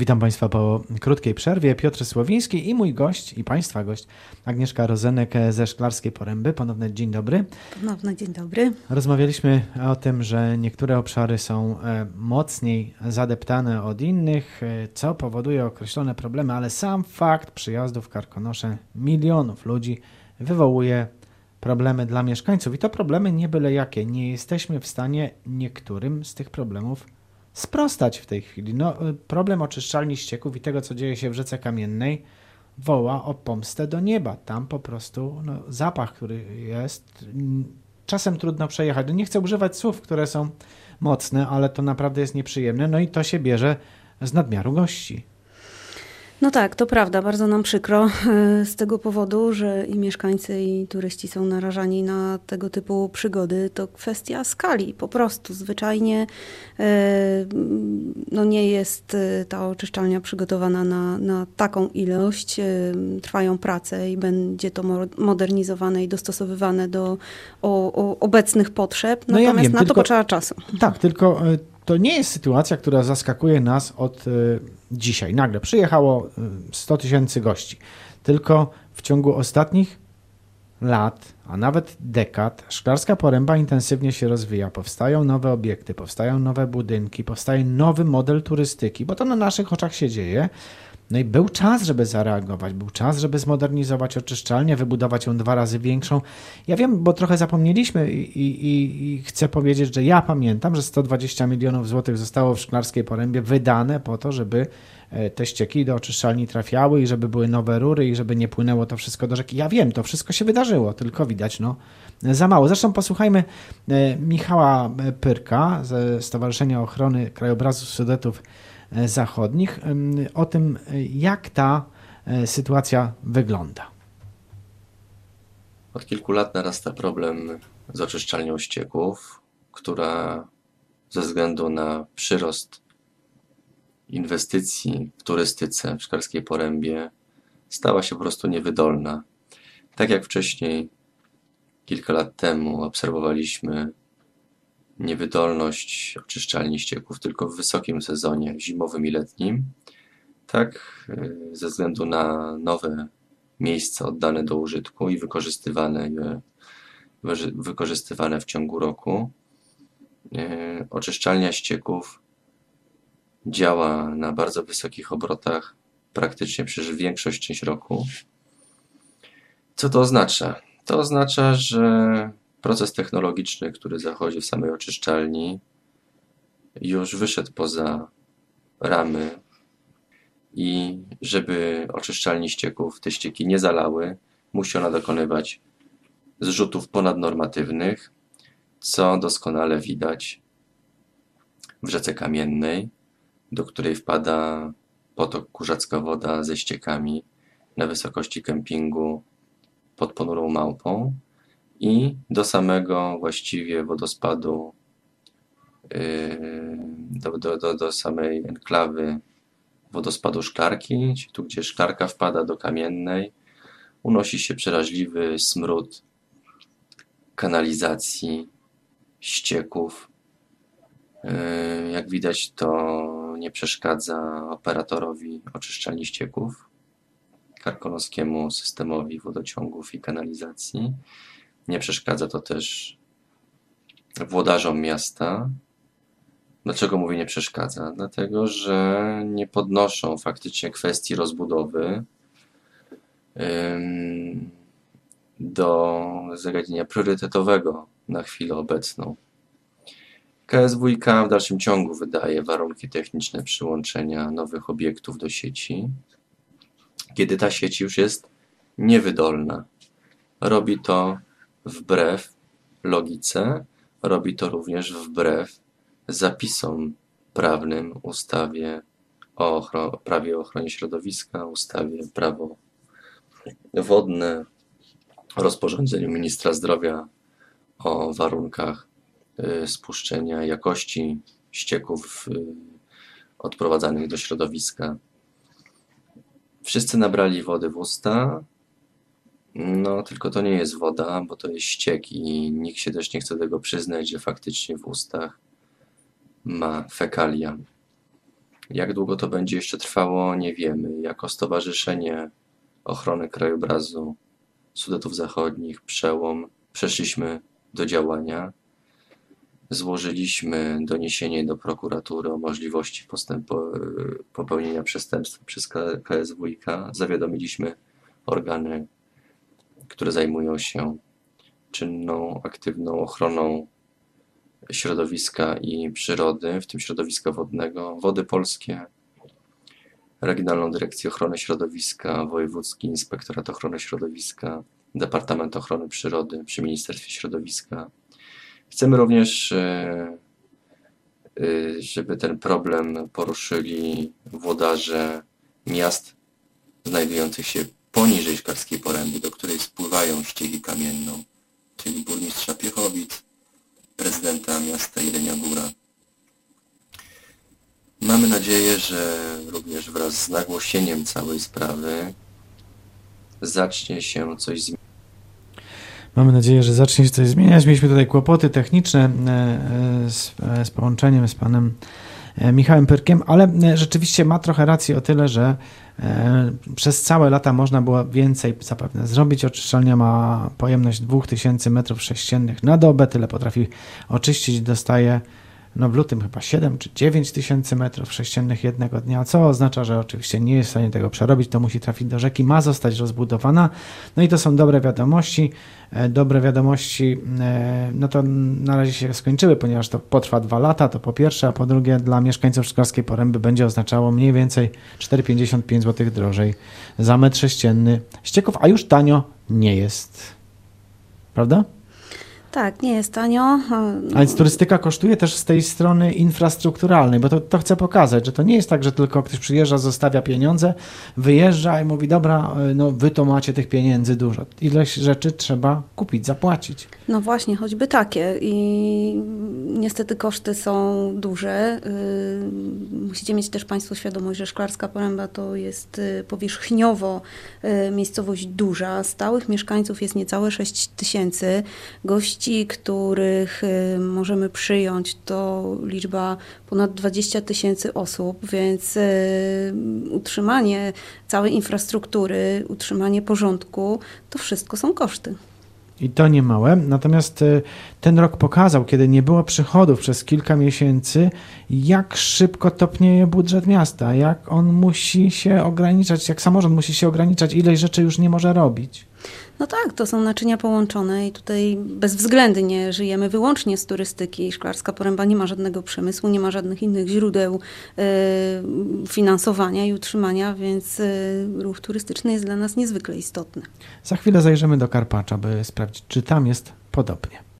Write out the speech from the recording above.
Witam Państwa po krótkiej przerwie. Piotr Słowiński i mój gość, i Państwa gość, Agnieszka Rozenek ze Szklarskiej Poręby. Ponowny dzień dobry. Ponowny dzień dobry. Rozmawialiśmy o tym, że niektóre obszary są e, mocniej zadeptane od innych, e, co powoduje określone problemy, ale sam fakt przyjazdu w Karkonosze milionów ludzi wywołuje problemy dla mieszkańców. I to problemy nie byle jakie. Nie jesteśmy w stanie niektórym z tych problemów sprostać w tej chwili. No, y, problem oczyszczalni ścieków i tego, co dzieje się w rzece kamiennej, woła o pomstę do nieba. Tam po prostu no, zapach, który jest, czasem trudno przejechać. No, nie chcę używać słów, które są mocne, ale to naprawdę jest nieprzyjemne. No i to się bierze z nadmiaru gości. No tak, to prawda. Bardzo nam przykro e, z tego powodu, że i mieszkańcy, i turyści są narażani na tego typu przygody. To kwestia skali. Po prostu zwyczajnie e, no nie jest e, ta oczyszczalnia przygotowana na, na taką ilość. Trwają prace i będzie to modernizowane i dostosowywane do o, o obecnych potrzeb. Natomiast no ja wiem, na tylko, to potrzeba czasu. Tak, tylko to nie jest sytuacja, która zaskakuje nas od dzisiaj. Nagle przyjechało 100 y, tysięcy gości. Tylko w ciągu ostatnich lat, a nawet dekad, szklarska poręba intensywnie się rozwija. Powstają nowe obiekty, powstają nowe budynki, powstaje nowy model turystyki, bo to na naszych oczach się dzieje. No i był czas, żeby zareagować, był czas, żeby zmodernizować oczyszczalnię, wybudować ją dwa razy większą. Ja wiem, bo trochę zapomnieliśmy i, i, i chcę powiedzieć, że ja pamiętam, że 120 milionów złotych zostało w Szklarskiej Porębie wydane po to, żeby e, te ścieki do oczyszczalni trafiały i żeby były nowe rury i żeby nie płynęło to wszystko do rzeki. Ja wiem, to wszystko się wydarzyło, tylko widać no za mało. Zresztą posłuchajmy e, Michała Pyrka ze Stowarzyszenia Ochrony Krajobrazu Sudetów E, zachodnich, o tym, jak ta e, sytuacja wygląda. Od kilku lat narasta problem z oczyszczalnią ścieków, która ze względu na przyrost inwestycji w turystyce w Szkarskiej Porębie stała się po prostu niewydolna. Tak jak wcześniej, kilka lat temu, obserwowaliśmy niewydolność oczyszczalni ścieków tylko w wysokim sezonie zimowym i letnim. Tak, y, ze względu na nowe miejsca oddane do użytku i wykorzystywane, wykorzystywane w ciągu roku, y, oczyszczalnia ścieków działa na bardzo wysokich obrotach praktycznie przez większość część roku. Co to oznacza? To oznacza, że Proces technologiczny, który zachodzi w samej oczyszczalni, już wyszedł poza ramy i żeby oczyszczalni ścieków te ścieki nie zalały, musi ona dokonywać zrzutów ponadnormatywnych, co doskonale widać w rzece kamiennej, do której wpada potok kurzacka woda ze ściekami na wysokości kempingu pod ponurą małpą i do samego właściwie wodospadu, yy, do, do, do, do samej enklawy wodospadu szklarki, tu gdzie szklarka wpada do kamiennej, unosi się przeraźliwy smród kanalizacji, ścieków. Yy, jak widać, to nie przeszkadza operatorowi oczyszczalni ścieków, karkonoskiemu systemowi wodociągów i kanalizacji. Nie przeszkadza to też włodarzom miasta. Dlaczego mówię nie przeszkadza? Dlatego, że nie podnoszą faktycznie kwestii rozbudowy do zagadnienia priorytetowego na chwilę obecną. KSWiK w dalszym ciągu wydaje warunki techniczne przyłączenia nowych obiektów do sieci, kiedy ta sieć już jest niewydolna. Robi to wbrew logice, robi to również wbrew zapisom prawnym, ustawie o prawie o ochronie środowiska, ustawie prawo wodne, rozporządzeniu ministra zdrowia o warunkach y, spuszczenia jakości ścieków y, odprowadzanych do środowiska. Wszyscy nabrali wody w usta, no, tylko to nie jest woda, bo to jest ściek i nikt się też nie chce tego przyznać, że faktycznie w ustach ma fekalia. Jak długo to będzie jeszcze trwało, nie wiemy. Jako Stowarzyszenie Ochrony Krajobrazu Sudetów Zachodnich, Przełom, przeszliśmy do działania. Złożyliśmy doniesienie do prokuratury o możliwości postępo- popełnienia przestępstwa przez KSWiK. Zawiadomiliśmy organy, które zajmują się czynną, aktywną ochroną środowiska i przyrody, w tym środowiska wodnego, Wody Polskie, Regionalną Dyrekcję Ochrony Środowiska, Wojewódzki Inspektorat Ochrony Środowiska, Departament Ochrony Przyrody przy Ministerstwie Środowiska. Chcemy również, e, e, żeby ten problem poruszyli włodarze miast znajdujących się poniżej Szklarskiej Poręby, do której spływają ściegi kamienną, czyli burmistrza Piechowic, prezydenta miasta Jelenia Góra. Mamy nadzieję, że również wraz z nagłosieniem całej sprawy zacznie się coś zmieniać. Mamy nadzieję, że zacznie się coś zmieniać. Mieliśmy tutaj kłopoty techniczne e, e, z, e, z połączeniem z panem Michałem Pyrkiem, ale e, rzeczywiście ma trochę racji o tyle, że e, przez całe lata można było więcej zapewne zrobić. Oczyszczalnia ma pojemność 2000 m3 na dobę, tyle potrafi oczyścić, dostaje no w lutym chyba 7 czy 9 tysięcy metrów sześciennych jednego dnia, co oznacza, że oczywiście nie jest w stanie tego przerobić, to musi trafić do rzeki, ma zostać rozbudowana. No i to są dobre wiadomości. E, Dobre wiadomości, e, no to na razie się skończyły, ponieważ to potrwa dwa lata, to po pierwsze, a po drugie dla mieszkańców Szklarskiej Poręby będzie oznaczało mniej więcej 4,55 zł drożej za metr sześcienny ścieków, a już tanio nie jest. Prawda? Tak, nie jest tanio. A więc turystyka kosztuje też z tej strony infrastrukturalnej, bo to, to chcę pokazać, że to nie jest tak, że tylko ktoś przyjeżdża, zostawia pieniądze, wyjeżdża i mówi, dobra, y, no wy to macie tych pieniędzy dużo. Ileś rzeczy trzeba kupić, zapłacić. No właśnie, choćby takie. I niestety koszty są duże. Yy, Musicie mieć też Państwo świadomość, że Szklarska Poręba to jest y, powierzchniowo y, miejscowość duża. Stałych mieszkańców jest niecałe 6 tysięcy. Gości, których y, możemy przyjąć, to liczba ponad 20 tysięcy osób, więc y, utrzymanie całej infrastruktury, utrzymanie porządku, to wszystko są koszty. I to nie małe. Natomiast y, ten rok pokazał, kiedy nie było przychodów przez kilka miesięcy, jak szybko topnieje budżet miasta, jak on musi się ograniczać, jak samorząd musi się ograniczać, ileś rzeczy już nie może robić. No tak, to są naczynia połączone i tutaj bezwzględnie żyjemy wyłącznie z turystyki. Szklarska Poręba nie ma żadnego przemysłu, nie ma żadnych innych źródeł e, finansowania i utrzymania, więc e, ruch turystyczny jest dla nas niezwykle istotny. Za chwilę zajrzymy do Karpacza, by sprawdzić, czy tam jest podobnie.